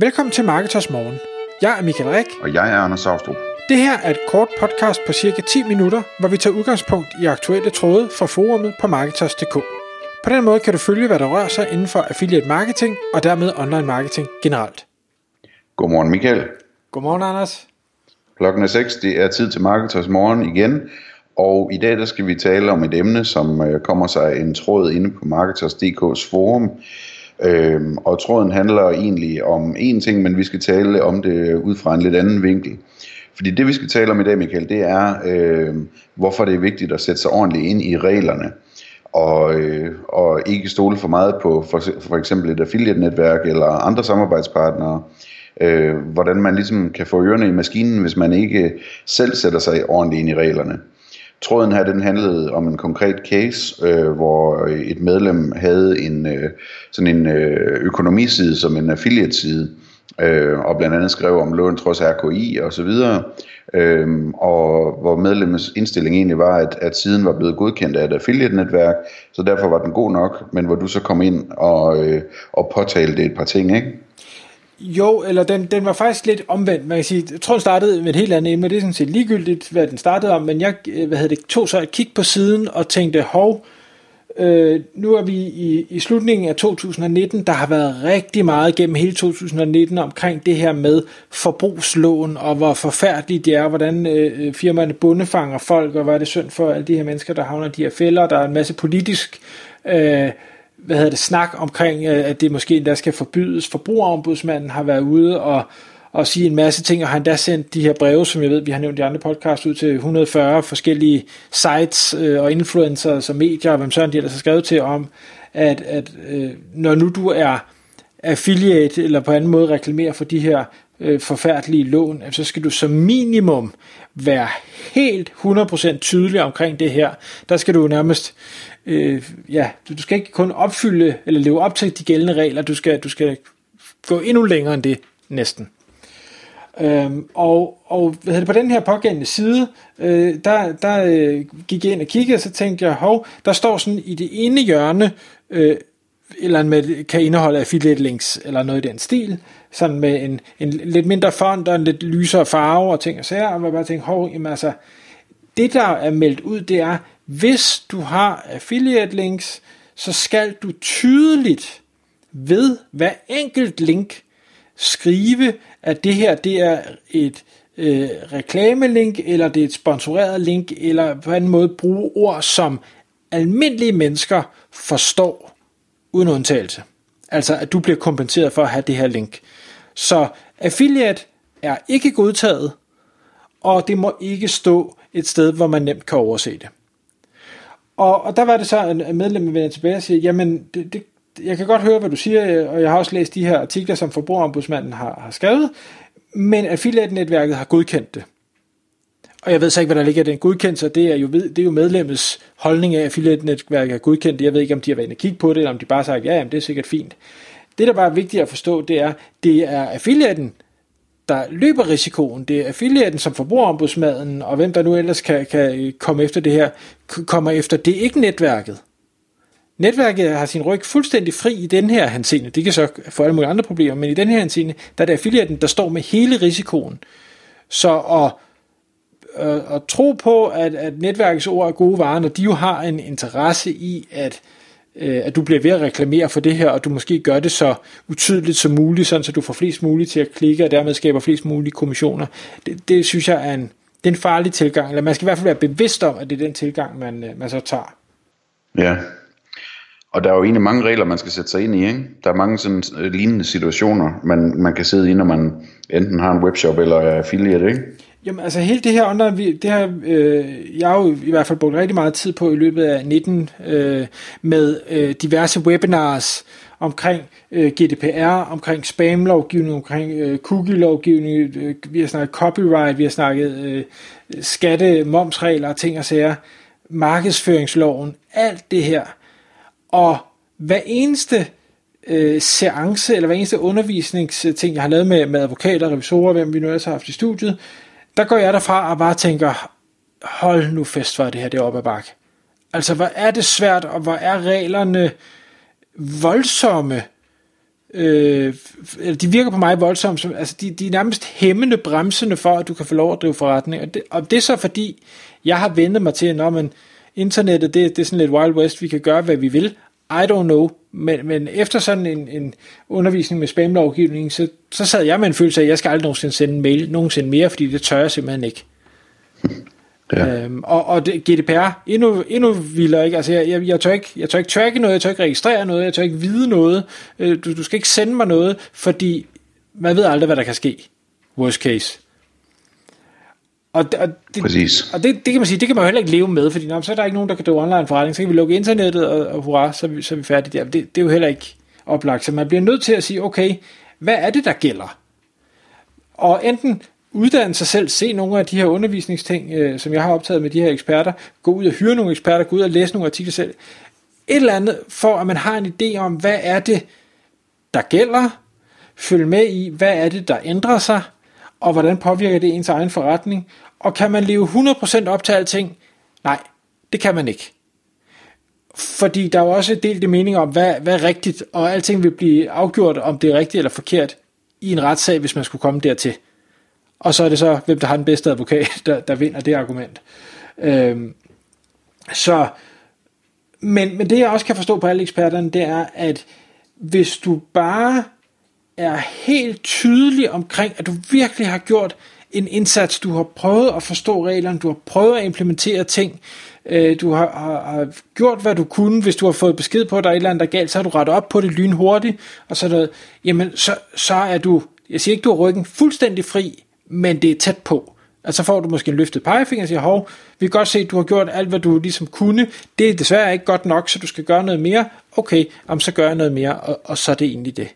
Velkommen til Marketers Morgen. Jeg er Michael Rik. Og jeg er Anders Saustrup. Det her er et kort podcast på cirka 10 minutter, hvor vi tager udgangspunkt i aktuelle tråde fra forumet på Marketers.dk. På den måde kan du følge, hvad der rører sig inden for affiliate marketing og dermed online marketing generelt. Godmorgen Michael. Godmorgen Anders. Klokken er 6, det er tid til Marketers Morgen igen. Og i dag der skal vi tale om et emne, som øh, kommer sig en tråd inde på Marketers.dk's forum. Øhm, og tråden handler egentlig om én ting, men vi skal tale om det ud fra en lidt anden vinkel. Fordi det vi skal tale om i dag, Michael, det er, øh, hvorfor det er vigtigt at sætte sig ordentligt ind i reglerne. Og, øh, og ikke stole for meget på for, for eksempel et affiliate-netværk eller andre samarbejdspartnere. Øh, hvordan man ligesom kan få ørerne i maskinen, hvis man ikke selv sætter sig ordentligt ind i reglerne. Tråden her, den handlede om en konkret case, øh, hvor et medlem havde en øh, sådan en øh, økonomiside som en affiliate-side, øh, og blandt andet skrev om lån trods RKI og så videre, øh, og hvor medlemmets indstilling egentlig var, at, at siden var blevet godkendt af et affiliate-netværk, så derfor var den god nok, men hvor du så kom ind og, øh, og påtalte et par ting, ikke? Jo, eller den, den var faktisk lidt omvendt. Man kan sige, jeg tror, den startede med et helt andet emne. Det er sådan set ligegyldigt, hvad den startede om. Men jeg øh, hvad hedder det, tog så et kig på siden og tænkte, hov, øh, nu er vi i, i slutningen af 2019. Der har været rigtig meget gennem hele 2019 omkring det her med forbrugslån, og hvor forfærdeligt det er, hvordan øh, øh firmaerne bundefanger folk, og hvad er det synd for alle de her mennesker, der havner i de her fælder. Der er en masse politisk... Øh, hvad hedder det, snak omkring, øh, at det måske endda skal forbydes. Forbrugerombudsmanden har været ude og, og sige en masse ting, og har endda sendt de her breve, som jeg ved, vi har nævnt i andre podcasts, ud til 140 forskellige sites øh, og influencers og medier, og hvem sådan de ellers har skrevet til om, at, at øh, når nu du er affiliate eller på anden måde reklamerer for de her øh, forfærdelige lån, så skal du som minimum være helt 100% tydelig omkring det her. Der skal du nærmest øh, ja, du, du skal ikke kun opfylde eller leve op til de gældende regler, du skal, du skal gå endnu længere end det næsten. Øhm, og og hvad det, på den her pågældende side, øh, der, der øh, gik jeg ind og kiggede, og så tænkte jeg, hov, der står sådan i det ene hjørne, øh, eller med, kan indeholde affiliate links, eller noget i den stil, sådan med en, en lidt mindre font og en lidt lysere farve og ting og sager, og man bare tænker, hov, jamen altså, det der er meldt ud, det er, hvis du har affiliate links, så skal du tydeligt ved hver enkelt link skrive, at det her det er et øh, reklamelink, eller det er et sponsoreret link, eller på en måde bruge ord, som almindelige mennesker forstår uden undtagelse. Altså, at du bliver kompenseret for at have det her link. Så affiliate er ikke godtaget, og det må ikke stå et sted, hvor man nemt kan overse det. Og, og der var det så, en medlem vender tilbage og siger, jamen, det, det, jeg kan godt høre, hvad du siger, og jeg har også læst de her artikler, som forbrugerombudsmanden har, har skrevet, men affiliate-netværket har godkendt det. Og jeg ved så ikke, hvad der ligger i den godkendelse, det er jo, det er jo medlemmets holdning af, at affiliate-netværket er godkendt. Jeg ved ikke, om de har været inde og kigge på det, eller om de bare har sagt, ja, jamen, det er sikkert fint. Det, der bare er vigtigt at forstå, det er, det er affiliaten, der løber risikoen. Det er affiliaten som forbrugerombudsmaden, og hvem der nu ellers kan, kan øh, komme efter det her, kommer efter. Det er ikke netværket. Netværket har sin ryg fuldstændig fri i den her henseende. Det kan så få alle mulige andre problemer, men i den her henseende, der er det affiliaten, der står med hele risikoen. Så at, øh, at tro på, at, at netværkets ord er gode varer, når de jo har en interesse i, at øh, at du bliver ved at reklamere for det her, og du måske gør det så utydeligt som muligt, sådan så du får flest muligt til at klikke, og dermed skaber flest mulige kommissioner. Det, det synes jeg er en, det er en farlig tilgang, eller man skal i hvert fald være bevidst om, at det er den tilgang, man, øh, man så tager. Ja, og der er jo egentlig mange regler, man skal sætte sig ind i. Ikke? Der er mange sådan øh, lignende situationer, man, man kan sidde i, når man enten har en webshop eller er affiliate. Ikke? Jamen altså hele det her online, det her, øh, jeg har jo i hvert fald brugt rigtig meget tid på i løbet af 19 øh, med øh, diverse webinars omkring øh, GDPR, omkring spamlovgivning, omkring øh, cookie-lovgivning, øh, vi har snakket copyright, vi har snakket øh, skatte, momsregler, og ting og sager, markedsføringsloven, alt det her. Og hver eneste øh, seance, eller hver eneste undervisningsting, jeg har lavet med, med advokater, revisorer, hvem vi nu ellers har haft i studiet, der går jeg derfra og bare tænker, hold nu fest for det her det oppe ad bakke. Altså, hvor er det svært, og hvor er reglerne voldsomme øh, de virker på mig voldsomt, som, altså de, de er nærmest hæmmende bremsende for, at du kan få lov at drive forretning. Og det, og det er så fordi, jeg har vendt mig til, når man internettet, det, det er sådan lidt Wild West, vi kan gøre, hvad vi vil. I don't know. Men, men efter sådan en, en undervisning med spamlovgivning, så, så sad jeg med en følelse af, at jeg skal aldrig nogensinde sende en mail nogensinde mere, fordi det tør jeg simpelthen ikke. Ja. Øhm, og, og det, GDPR, endnu, endnu vildere, ikke? Altså, jeg, jeg, jeg, tør ikke, jeg tør ikke tracke noget, jeg tør ikke registrere noget, jeg tør ikke vide noget, øh, du, du skal ikke sende mig noget, fordi man ved aldrig, hvad der kan ske. Worst case. Og, og, det, Præcis. og det, det kan man sige, det kan man heller ikke leve med, fordi når, så er der ikke nogen, der kan drive online forretning, så kan vi lukke internettet, og, og hurra, så er, vi, så er vi færdige der. Det, det er jo heller ikke oplagt, så man bliver nødt til at sige, okay, hvad er det, der gælder? Og enten uddanne sig selv, se nogle af de her undervisningsting, øh, som jeg har optaget med de her eksperter, gå ud og hyre nogle eksperter, gå ud og læse nogle artikler selv, et eller andet, for at man har en idé om, hvad er det, der gælder, følge med i, hvad er det, der ændrer sig, og hvordan påvirker det ens egen forretning, og kan man leve 100% op til alting? Nej, det kan man ikke. Fordi der er jo også delt meninger om, hvad, hvad er rigtigt, og alting vil blive afgjort, om det er rigtigt eller forkert, i en retssag, hvis man skulle komme dertil. Og så er det så, hvem der har den bedste advokat, der, der vinder det argument. Øhm, så, men, men det jeg også kan forstå på alle eksperterne, det er, at hvis du bare er helt tydelig omkring, at du virkelig har gjort en indsats, du har prøvet at forstå reglerne, du har prøvet at implementere ting, øh, du har, har, har gjort, hvad du kunne, hvis du har fået besked på, at der er et eller andet, der er galt, så har du rettet op på det lynhurtigt, og så, noget, jamen, så, så er du, jeg siger ikke, du har ryggen fuldstændig fri, men det er tæt på. så får du måske en løftet pegefinger og siger, hov, vi kan godt se, at du har gjort alt, hvad du ligesom kunne. Det er desværre ikke godt nok, så du skal gøre noget mere. Okay, om så gør jeg noget mere, og, og så er det egentlig det.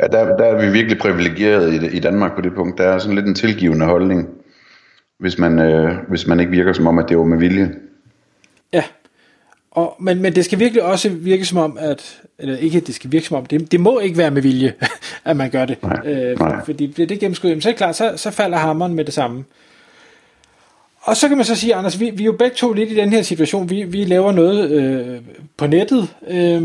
Ja, der, der er vi virkelig privilegeret i, i Danmark på det punkt. Der er sådan lidt en tilgivende holdning, hvis man, øh, hvis man ikke virker som om, at det var med vilje. Ja, og, men, men det skal virkelig også virke som om, at, eller ikke at det skal virke som om, det, det må ikke være med vilje, at man gør det. Nej, øh, nej. Fordi bliver det gennemskuddet, så er det klart, så, så falder hammeren med det samme. Og så kan man så sige, Anders, vi, vi er jo begge to lidt i den her situation. Vi, vi laver noget øh, på nettet. Øh,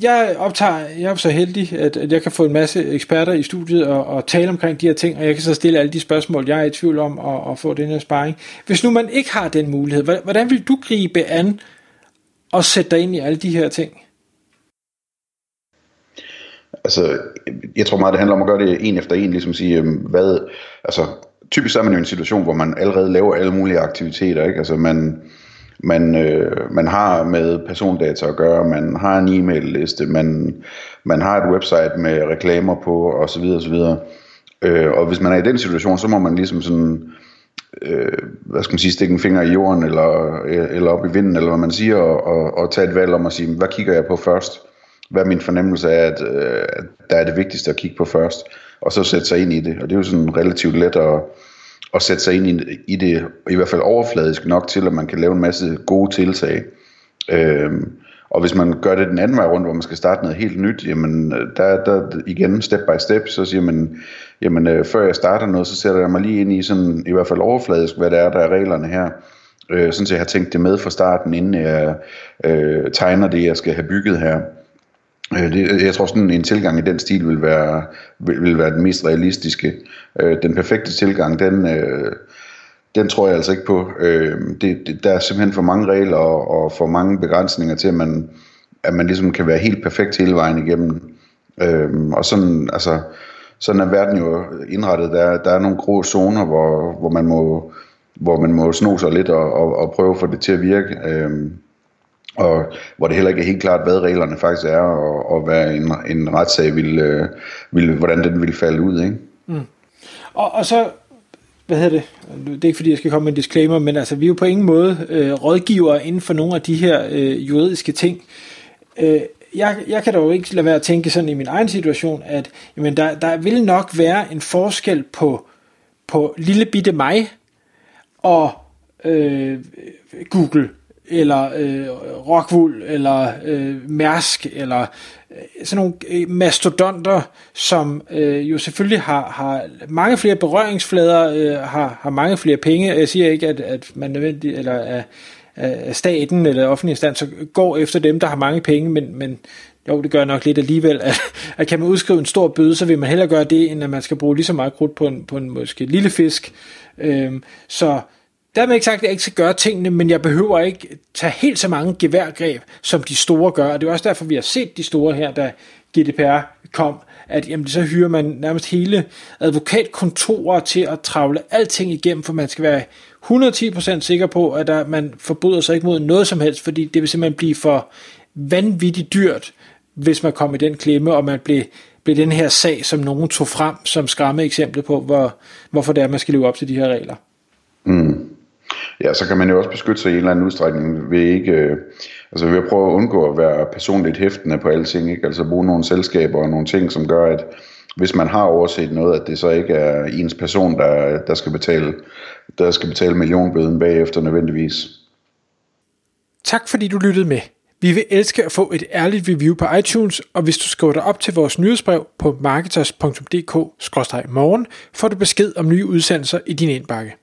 jeg optager, jeg er så heldig, at, at jeg kan få en masse eksperter i studiet og, og tale omkring de her ting, og jeg kan så stille alle de spørgsmål, jeg er i tvivl om, og, og få den her sparring. Hvis nu man ikke har den mulighed, hvordan vil du gribe an og sætte dig ind i alle de her ting? Altså, jeg tror meget, det handler om at gøre det en efter en, ligesom sige, øhm, hvad, altså, typisk er man jo i en situation, hvor man allerede laver alle mulige aktiviteter, ikke? Altså, man, man, øh, man har med persondata at gøre, man har en e-mail-liste, man, man har et website med reklamer på, og så videre, og så videre. Øh, og hvis man er i den situation, så må man ligesom sådan, øh, hvad skal man sige, stikke en finger i jorden, eller, eller op i vinden, eller hvad man siger, og, og, og tage et valg om at sige, hvad kigger jeg på først? Hvad er min fornemmelse af, at, øh, at der er det vigtigste at kigge på først? Og så sætte sig ind i det. Og det er jo sådan relativt let at, at sætte sig ind i, i det, i hvert fald overfladisk nok til, at man kan lave en masse gode tiltag. Øhm, og hvis man gør det den anden vej rundt, hvor man skal starte noget helt nyt, jamen øh, der, der igen step by step, så siger man, jamen øh, før jeg starter noget, så sætter jeg mig lige ind i sådan, i hvert fald overfladisk, hvad det er, der er reglerne her. Øh, sådan så jeg har tænkt det med fra starten, inden jeg øh, tegner det, jeg skal have bygget her. Øh, det, øh, jeg tror sådan en tilgang i den stil vil være, vil, vil være den mest realistiske. Øh, den perfekte tilgang, den, øh, den tror jeg altså ikke på. Øh, det, det, der er simpelthen for mange regler og, og for mange begrænsninger til, at man, at man ligesom kan være helt perfekt hele vejen igennem. Øh, og sådan, altså, sådan er verden jo indrettet. Der, der er nogle grå zoner, hvor, hvor man må hvor man må sno sig lidt og, og, og prøve at få det til at virke. Øh, og hvor det heller ikke er helt klart, hvad reglerne faktisk er, og, og hvad en, en retssag vil, øh, vil, hvordan den vil falde ud. Ikke? Mm. Og, og så, hvad hedder det, det er ikke fordi, jeg skal komme med en disclaimer, men altså, vi er jo på ingen måde øh, rådgiver inden for nogle af de her øh, juridiske ting. Øh, jeg, jeg kan dog ikke lade være at tænke sådan i min egen situation, at jamen, der, der vil nok være en forskel på, på lille bitte mig og øh, Google eller øh, Rockwool, eller øh, Mærsk, eller øh, sådan nogle øh, mastodonter, som øh, jo selvfølgelig har, har mange flere berøringsflader, øh, har, har mange flere penge. Jeg siger ikke, at, at man nødvendigt, eller at, at staten eller offentlig instans går efter dem, der har mange penge, men, men jo, det gør nok lidt alligevel, at, at kan man udskrive en stor bøde, så vil man hellere gøre det, end at man skal bruge lige så meget krudt på en, på en måske lille fisk. Øhm, så dermed ikke sagt, at jeg ikke skal gøre tingene, men jeg behøver ikke tage helt så mange geværgreb, som de store gør. Og det er også derfor, vi har set de store her, da GDPR kom, at jamen, så hyrer man nærmest hele advokatkontorer til at travle alting igennem, for man skal være 110% sikker på, at der, man forbryder sig ikke mod noget som helst, fordi det vil simpelthen blive for vanvittigt dyrt, hvis man kommer i den klemme, og man bliver, bliver den her sag, som nogen tog frem som skræmme eksempel på, hvor, hvorfor det er, man skal leve op til de her regler. Ja, så kan man jo også beskytte sig i en eller anden udstrækning ved ikke, øh, altså ved at prøve at undgå at være personligt hæftende på alting, ikke? altså bruge nogle selskaber og nogle ting, som gør, at hvis man har overset noget, at det så ikke er ens person, der, der skal betale, der skal betale millionbøden bagefter nødvendigvis. Tak fordi du lyttede med. Vi vil elske at få et ærligt review på iTunes, og hvis du skriver dig op til vores nyhedsbrev på marketers.dk-morgen, får du besked om nye udsendelser i din indbakke.